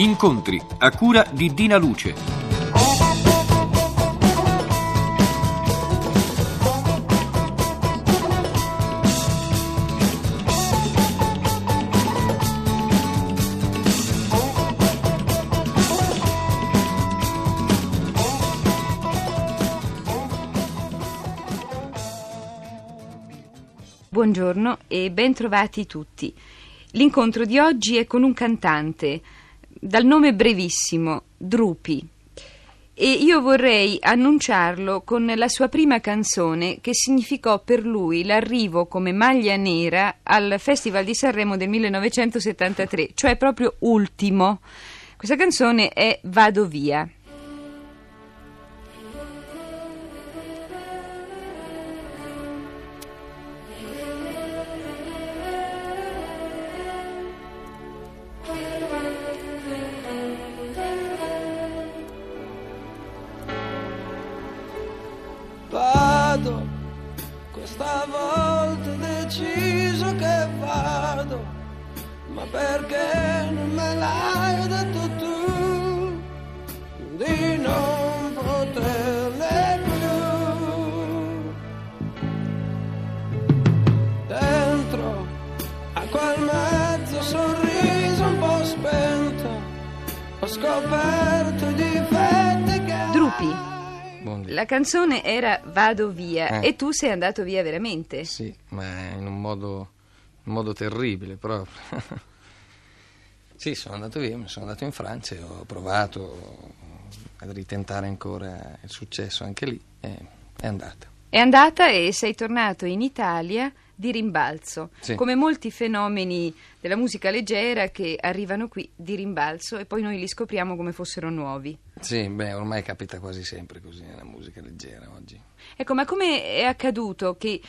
Incontri a cura di Dina Luce. Buongiorno e ben trovati tutti. L'incontro di oggi è con un cantante dal nome brevissimo, Drupi. E io vorrei annunciarlo con la sua prima canzone che significò per lui l'arrivo come maglia nera al Festival di Sanremo del 1973, cioè proprio ultimo. Questa canzone è Vado via. Ho scoperto i difetti che... Drupi. La canzone era Vado via eh. e tu sei andato via veramente. Sì, ma in un modo, un modo terribile proprio. sì, sono andato via, sono andato in Francia e ho provato a ritentare ancora il successo anche lì e è andata. È andata e sei tornato in Italia di rimbalzo, sì. come molti fenomeni della musica leggera che arrivano qui di rimbalzo e poi noi li scopriamo come fossero nuovi. Sì, beh, ormai capita quasi sempre così nella musica leggera oggi. Ecco, ma come è accaduto che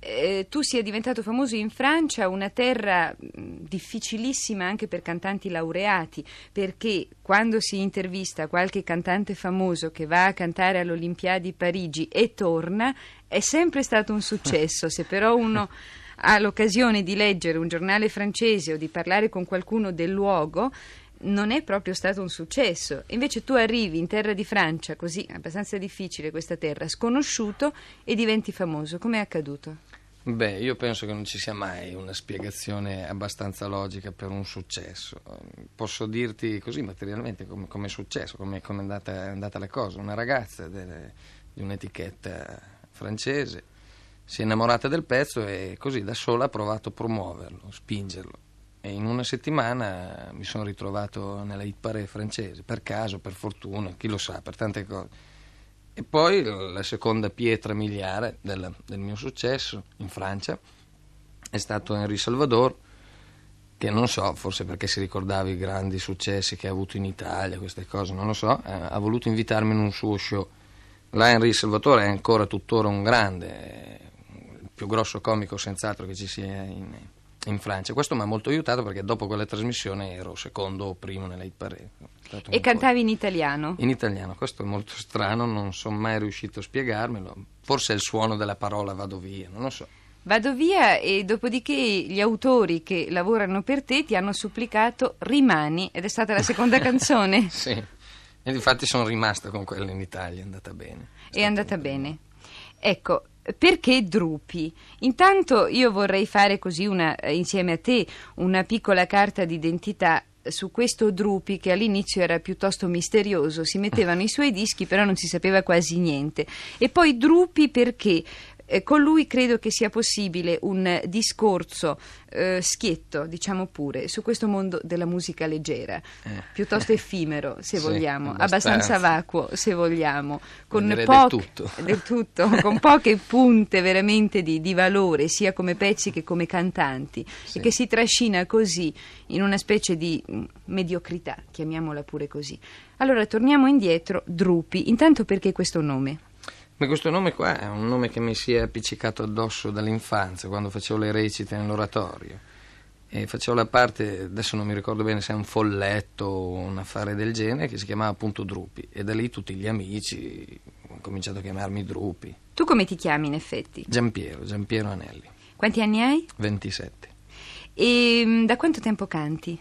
eh, tu sia diventato famoso in Francia, una terra difficilissima anche per cantanti laureati, perché quando si intervista qualche cantante famoso che va a cantare all'Olimpiadi Parigi e torna, è sempre stato un successo. Se però uno ha l'occasione di leggere un giornale francese o di parlare con qualcuno del luogo, non è proprio stato un successo. Invece tu arrivi in terra di Francia, così abbastanza difficile questa terra, sconosciuto e diventi famoso. Come è accaduto? Beh, io penso che non ci sia mai una spiegazione abbastanza logica per un successo. Posso dirti così materialmente come, come è successo, come, è andata, è andata la cosa. Una ragazza delle, di un'etichetta francese si è innamorata del pezzo e così da sola ha provato a promuoverlo, spingerlo. E in una settimana mi sono ritrovato nella hit parade francese, per caso, per fortuna, chi lo sa, per tante cose. E poi la seconda pietra miliare del, del mio successo in Francia è stato Henri Salvador, che non so, forse perché si ricordava i grandi successi che ha avuto in Italia, queste cose, non lo so, eh, ha voluto invitarmi in un suo show. Là Henri Salvatore è ancora tuttora un grande, il più grosso comico senz'altro che ci sia in, in Francia. Questo mi ha molto aiutato perché dopo quella trasmissione ero secondo o primo nella hit parade. E cantavi in italiano? In italiano, questo è molto strano, non sono mai riuscito a spiegarmelo. Forse è il suono della parola vado via, non lo so. Vado via e dopodiché gli autori che lavorano per te ti hanno supplicato rimani ed è stata la seconda canzone. sì, e infatti sono rimasta con quella in Italia, è andata bene. È, è andata bene. Ecco, perché Drupi? Intanto io vorrei fare così una, eh, insieme a te una piccola carta d'identità su questo Drupi che all'inizio era piuttosto misterioso, si mettevano i suoi dischi però non si sapeva quasi niente. E poi Drupi perché eh, con lui credo che sia possibile un discorso eh, schietto, diciamo pure, su questo mondo della musica leggera, eh. piuttosto effimero, se sì, vogliamo, abbastanza. abbastanza vacuo, se vogliamo, con, po- del tutto. tutto con poche punte veramente di, di, valore, sia come pezzi che come cantanti, sì. e che si trascina così in una specie di mm, mediocrità, chiamiamola pure così. Allora torniamo indietro, Drupi, intanto perché questo nome? Ma questo nome qua è un nome che mi si è appiccicato addosso dall'infanzia, quando facevo le recite nell'oratorio. E facevo la parte, adesso non mi ricordo bene se è un folletto o un affare del genere, che si chiamava appunto Drupi. E da lì tutti gli amici hanno cominciato a chiamarmi Drupi. Tu come ti chiami in effetti? Giampiero, Giampiero Anelli. Quanti anni hai? 27. E mm, da quanto tempo canti?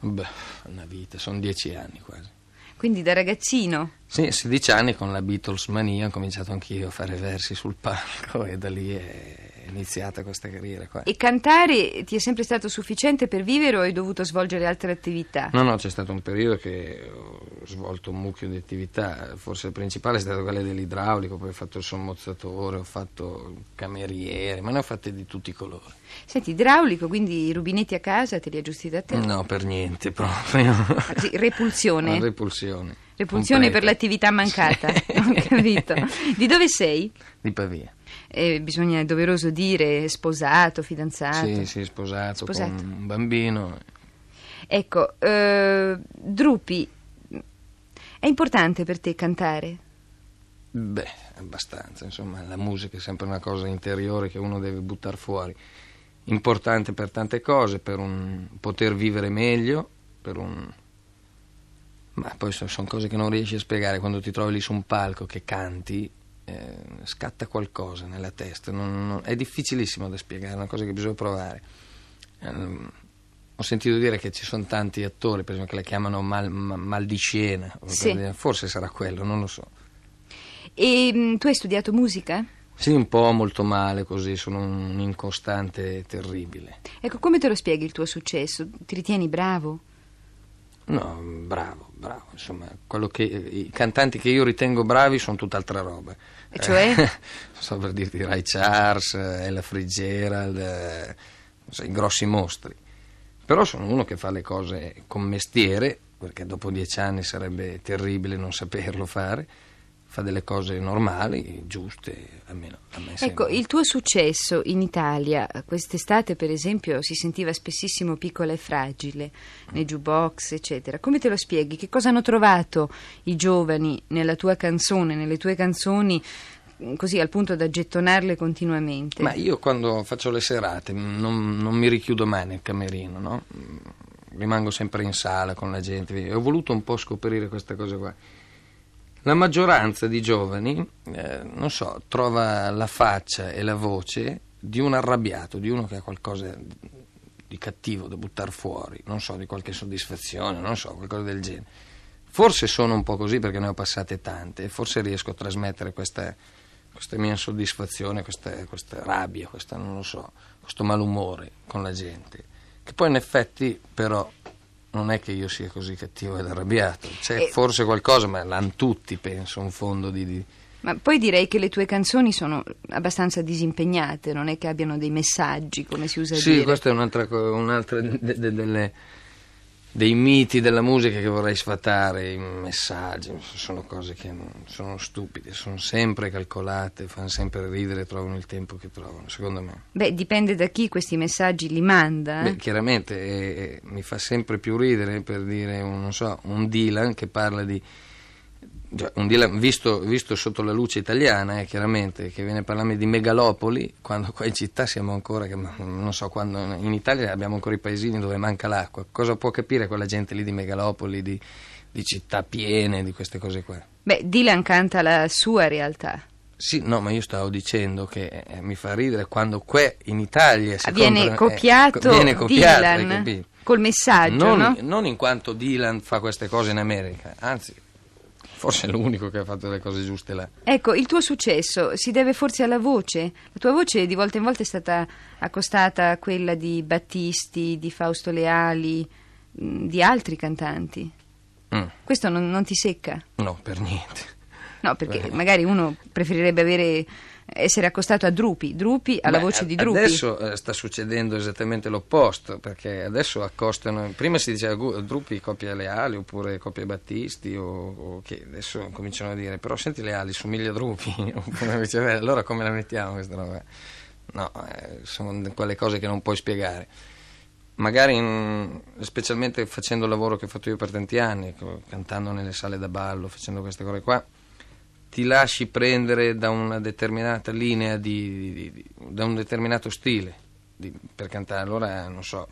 Beh, una vita, sono dieci anni quasi. Quindi da ragazzino. Sì, 16 anni con la Beatles mania ho cominciato anch'io a fare versi sul palco e da lì è iniziata questa carriera qua. E cantare ti è sempre stato sufficiente per vivere o hai dovuto svolgere altre attività? No, no, c'è stato un periodo che ho svolto un mucchio di attività, forse il principale è stato quella dell'idraulico, poi ho fatto il sommozzatore, ho fatto il cameriere, ma ne ho fatte di tutti i colori. Senti, idraulico, quindi i rubinetti a casa te li aggiusti da te? No, per niente proprio. Sì, repulsione. Una repulsione. Repulsione per l'attività mancata, ho capito. Di dove sei? Di Pavia. Eh, bisogna, è doveroso dire, sposato, fidanzato. Sì, sì, sposato, Sposato. con un bambino. Ecco, eh, Drupi, è importante per te cantare? Beh, abbastanza, insomma, la musica è sempre una cosa interiore che uno deve buttare fuori. Importante per tante cose, per un poter vivere meglio, per un... Ma poi sono, sono cose che non riesci a spiegare quando ti trovi lì su un palco che canti, eh, scatta qualcosa nella testa, non- non- è difficilissimo da spiegare, è una cosa che bisogna provare. Ehm, ho sentito dire che ci sono tanti attori, per esempio, che la chiamano mal, ma- mal di scena, Sì. forse sarà quello, non lo so. E mh, tu hai studiato musica? Sì, un po' molto male così, sono un incostante terribile. Ecco, come te lo spieghi il tuo successo? Ti ritieni bravo? No, bravo, bravo, insomma, quello che, i cantanti che io ritengo bravi sono tutt'altra roba. E cioè? Eh, non so per dirti Ray Charles, Ella Fitzgerald, eh, so, i grossi mostri. Però sono uno che fa le cose con mestiere, perché dopo dieci anni sarebbe terribile non saperlo fare, fa delle cose normali, giuste, almeno a me Ecco, sembra. il tuo successo in Italia, quest'estate per esempio, si sentiva spessissimo piccola e fragile, nei jukebox, eccetera. Come te lo spieghi? Che cosa hanno trovato i giovani nella tua canzone, nelle tue canzoni, mh, così al punto da gettonarle continuamente? Ma io quando faccio le serate non, non mi richiudo mai nel camerino, no? Mm, Rimango sempre in sala con la gente ho voluto un po' scoprire questa cosa qua. La maggioranza di giovani, eh, non so, trova la faccia e la voce di un arrabbiato, di uno che ha qualcosa di cattivo da buttare fuori, non so, di qualche soddisfazione, non so, qualcosa del genere. Forse sono un po' così perché ne ho passate tante e forse riesco a trasmettere questa, questa mia insoddisfazione, questa, questa rabbia, questa, so, questo malumore con la gente. Che poi in effetti però non è che io sia così cattivo ed arrabbiato, c'è E- forse qualcosa, ma l'hanno tutti, penso, un fondo di... di- Ma poi direi che le tue canzoni sono abbastanza disimpegnate, non è che abbiano dei messaggi, come si usa a Sì, dire. questa è un'altra, un'altra de- de- delle, dei miti della musica che vorrei sfatare, i messaggi, sono cose che non- sono stupide, sono sempre calcolate, fanno sempre ridere, trovano il tempo che trovano, secondo me. Beh, dipende da chi questi messaggi li manda. eh. Beh, chiaramente eh, eh, mi fa sempre più ridere per dire, un, non so, un Dylan che parla di... cioè, un Dylan visto, visto sotto la luce italiana, eh, chiaramente, che viene a parlarmi di megalopoli, quando qua in città siamo ancora, che, non so, quando in Italia abbiamo ancora i paesini dove manca l'acqua. Cosa può capire quella gente lì di megalopoli, di, di città piene, di queste cose qua? Beh, Dylan canta la sua realtà. Sì, no, ma io stavo dicendo che eh, mi fa ridere quando qua in Italia si viene comprano- eh, copiato, viene copiato, Dylan col messaggio, non, no? non in quanto Dylan fa queste cose in America, anzi, forse è l'unico che ha fatto le cose giuste là. Ecco, il tuo successo si deve forse alla voce? La tua voce di volta in volta è stata accostata a quella di Battisti, di Fausto Leali, mh, di altri cantanti. Mm, Questo non, non ti secca? no, per niente. No, perché magari uno preferirebbe avere, essere accostato a Drupi, Drupi alla Beh, voce di Drupi. Adesso eh, sta succedendo esattamente l'opposto, perché adesso accostano. Prima si diceva Drupi copia le ali oppure copia Battisti, o, o che adesso cominciano a dire, però senti le ali, somiglia a Drupi, oppure viceversa, allora come la mettiamo questa roba? No, eh, sono quelle cose che non puoi spiegare. Magari, in- specialmente facendo il lavoro che ho fatto io per tanti anni, cantando nelle sale da ballo, facendo queste cose qua, ti lasci prendere da una determinata linea, di, di- di- da un determinato stile per cantare. Allora, non so,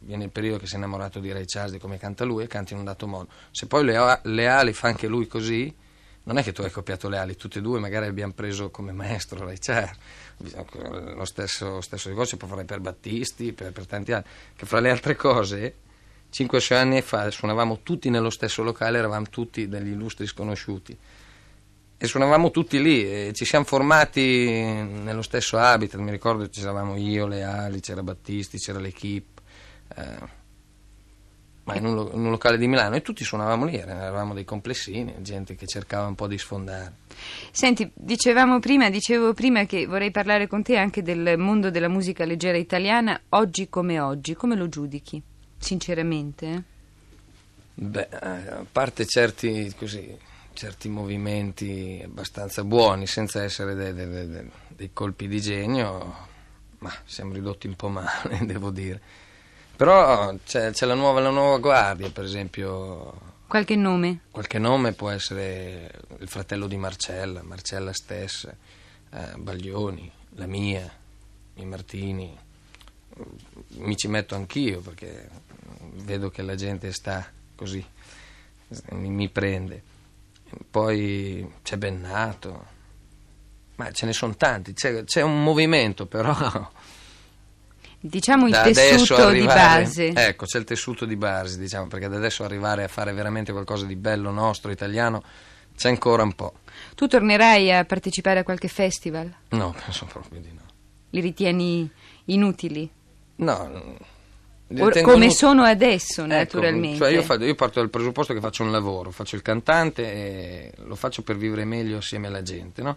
viene il periodo che sei innamorato di Ray Charles, di come canta lui e canti in un dato modo. Se poi le, le ali fa anche lui così, non è che tu hai copiato le ali, tutte e due magari abbiamo preso come maestro Ray Charles. Lo stesso, stesso di voce può fare per Battisti, per, per tanti altri, che fra le altre cose 5-6 anni fa suonavamo tutti nello stesso locale, eravamo tutti degli illustri sconosciuti e suonavamo tutti lì e ci siamo formati nello stesso habitat, mi ricordo ci eravamo io, le Ali, c'era Battisti, c'era l'equipe, eh, ma in un, lo- in un locale di Milano e tutti suonavamo lì, eravamo dei complessini, gente che cercava un po' di sfondare. Senti, dicevamo prima, dicevo prima che vorrei parlare con te anche del mondo della musica leggera italiana, oggi come oggi, come lo giudichi? Sinceramente? eh? Beh, eh, a parte certi, così, certi movimenti abbastanza buoni, senza essere dei, dei- dei- dei colpi di genio, ma siamo ridotti un po' male, devo dire. Però c'è, c'è la, nuova, la nuova guardia, per esempio, Qualche nome? qualche nome può essere il fratello di Marcella, Marcella stessa, eh, Baglioni, la mia, i Martini. Mi ci metto anch'io perché vedo che la gente sta così, mi, mi prende. Poi c'è Bennato, ma ce ne sono tanti, c'è, c'è un movimento però. Diciamo il da tessuto di arrivare- base. Ecco, c'è il tessuto di base, diciamo, perché da adesso arrivare a fare veramente qualcosa di bello nostro, italiano, c'è ancora un po'. Tu tornerai a partecipare a qualche festival? No, penso proprio di no. Li ritieni inutili? No, ritengo come sono adesso, Ecco, naturalmente. cioè io, fa- io parto dal presupposto che faccio un lavoro, faccio il cantante e lo faccio per vivere meglio assieme alla gente, no?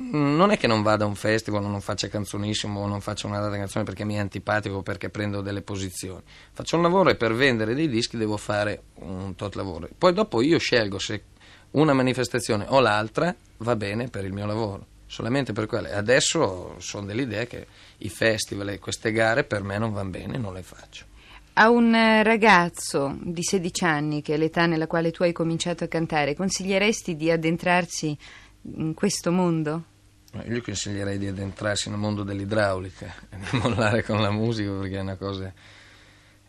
Mm, Non è che non vada a un festival, o non faccia canzonissimo o non faccia una data canzone perché mi è antipatico o perché prendo delle posizioni. Faccio un lavoro e per vendere dei dischi devo fare un tot lavoro. Poi dopo io scelgo se una manifestazione o l'altra va bene per il mio lavoro. Solamente per quelle. Adesso sono dell'idea che i festival e queste gare per me non vanno bene, non le faccio. A un eh, ragazzo di 16 anni, che è l'età nella quale tu hai cominciato a cantare, consiglieresti di addentrarsi in questo mondo? Io consiglierei di addentrarsi nel mondo dell'idraulica e di mollare con la musica perché è una cosa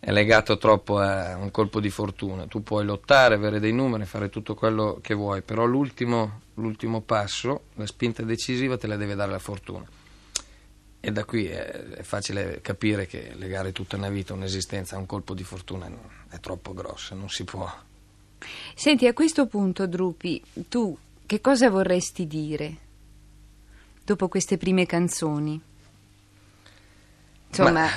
è legato troppo a un colpo di fortuna. Tu puoi lottare, avere dei numeri, fare tutto quello che vuoi, però l'ultimo, l'ultimo passo, la spinta decisiva te la deve dare la fortuna. E da qui è, è facile capire che legare tutta una vita, un'esistenza a un colpo di fortuna è troppo grossa, non si può. Senti, a questo punto, Drupi, tu che cosa vorresti dire dopo queste prime canzoni? Insomma,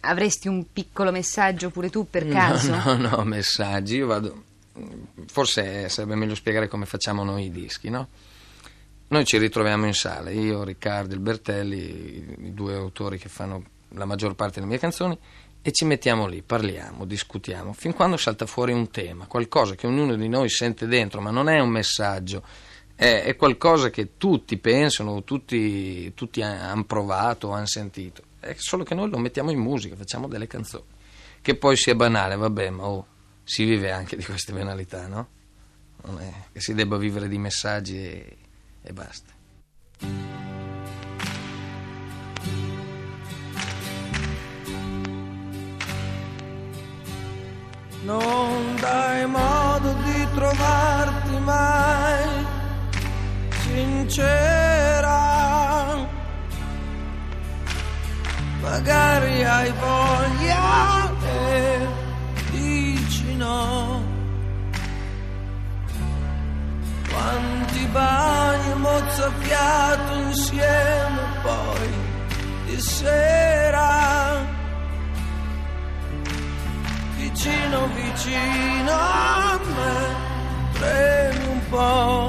avresti un piccolo messaggio pure tu per caso? No, no, no, messaggi. Io vado. Forse sarebbe meglio spiegare come facciamo noi i dischi, no? Noi ci ritroviamo in sala, io, Riccardo, il Bertelli, i- i due autori che fanno la maggior parte delle mie canzoni, e ci mettiamo lì, parliamo, discutiamo, fin quando salta fuori un tema, qualcosa che ognuno di noi sente dentro, ma non è un messaggio, è, è qualcosa che tutti pensano, tutti, tutti hanno provato, hanno sentito. È solo che noi lo mettiamo in musica, facciamo delle canzoni. Che poi sia banale, vabbè, ma oh, si vive anche di queste banalità, no? Non è che si debba vivere di messaggi e, e basta. non dai modo di trovarti mai sincera. Magari hai voglia e dici no. Quanti bagni mozzafiato insieme poi di sera vicino vicino a me premi un po'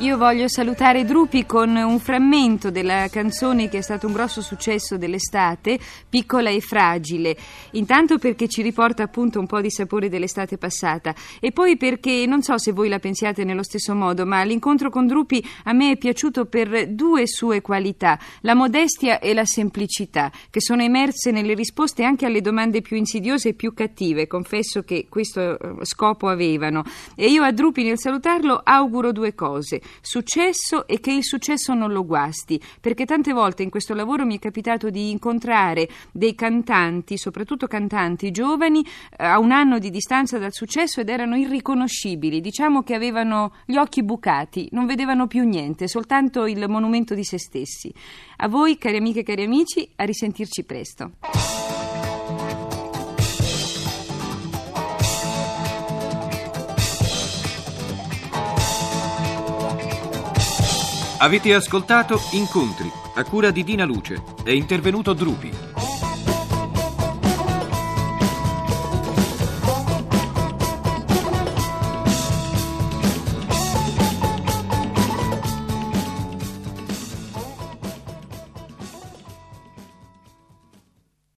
Io voglio salutare Drupi con un frammento della canzone che è stato un grosso successo dell'estate, Piccola e fragile. Intanto perché ci riporta appunto un po' di sapore dell'estate passata e poi perché non so se voi la pensiate nello stesso modo, ma l'incontro con Drupi a me è piaciuto per due sue qualità, la modestia e la semplicità, che sono emerse nelle risposte anche alle domande più insidiose e più cattive. Confesso che questo eh, scopo avevano. E io a Drupi nel salutarlo auguro due cose. Successo e che il successo non lo guasti, perché tante volte in questo lavoro mi è capitato di incontrare dei cantanti, soprattutto cantanti giovani, eh, a un anno di distanza dal successo ed erano irriconoscibili, diciamo che avevano gli occhi bucati, non vedevano più niente, soltanto il monumento di se stessi. A voi, cari amiche e cari amici, a risentirci presto. Avete ascoltato Incontri a cura di Dina Luce. È intervenuto Drupi.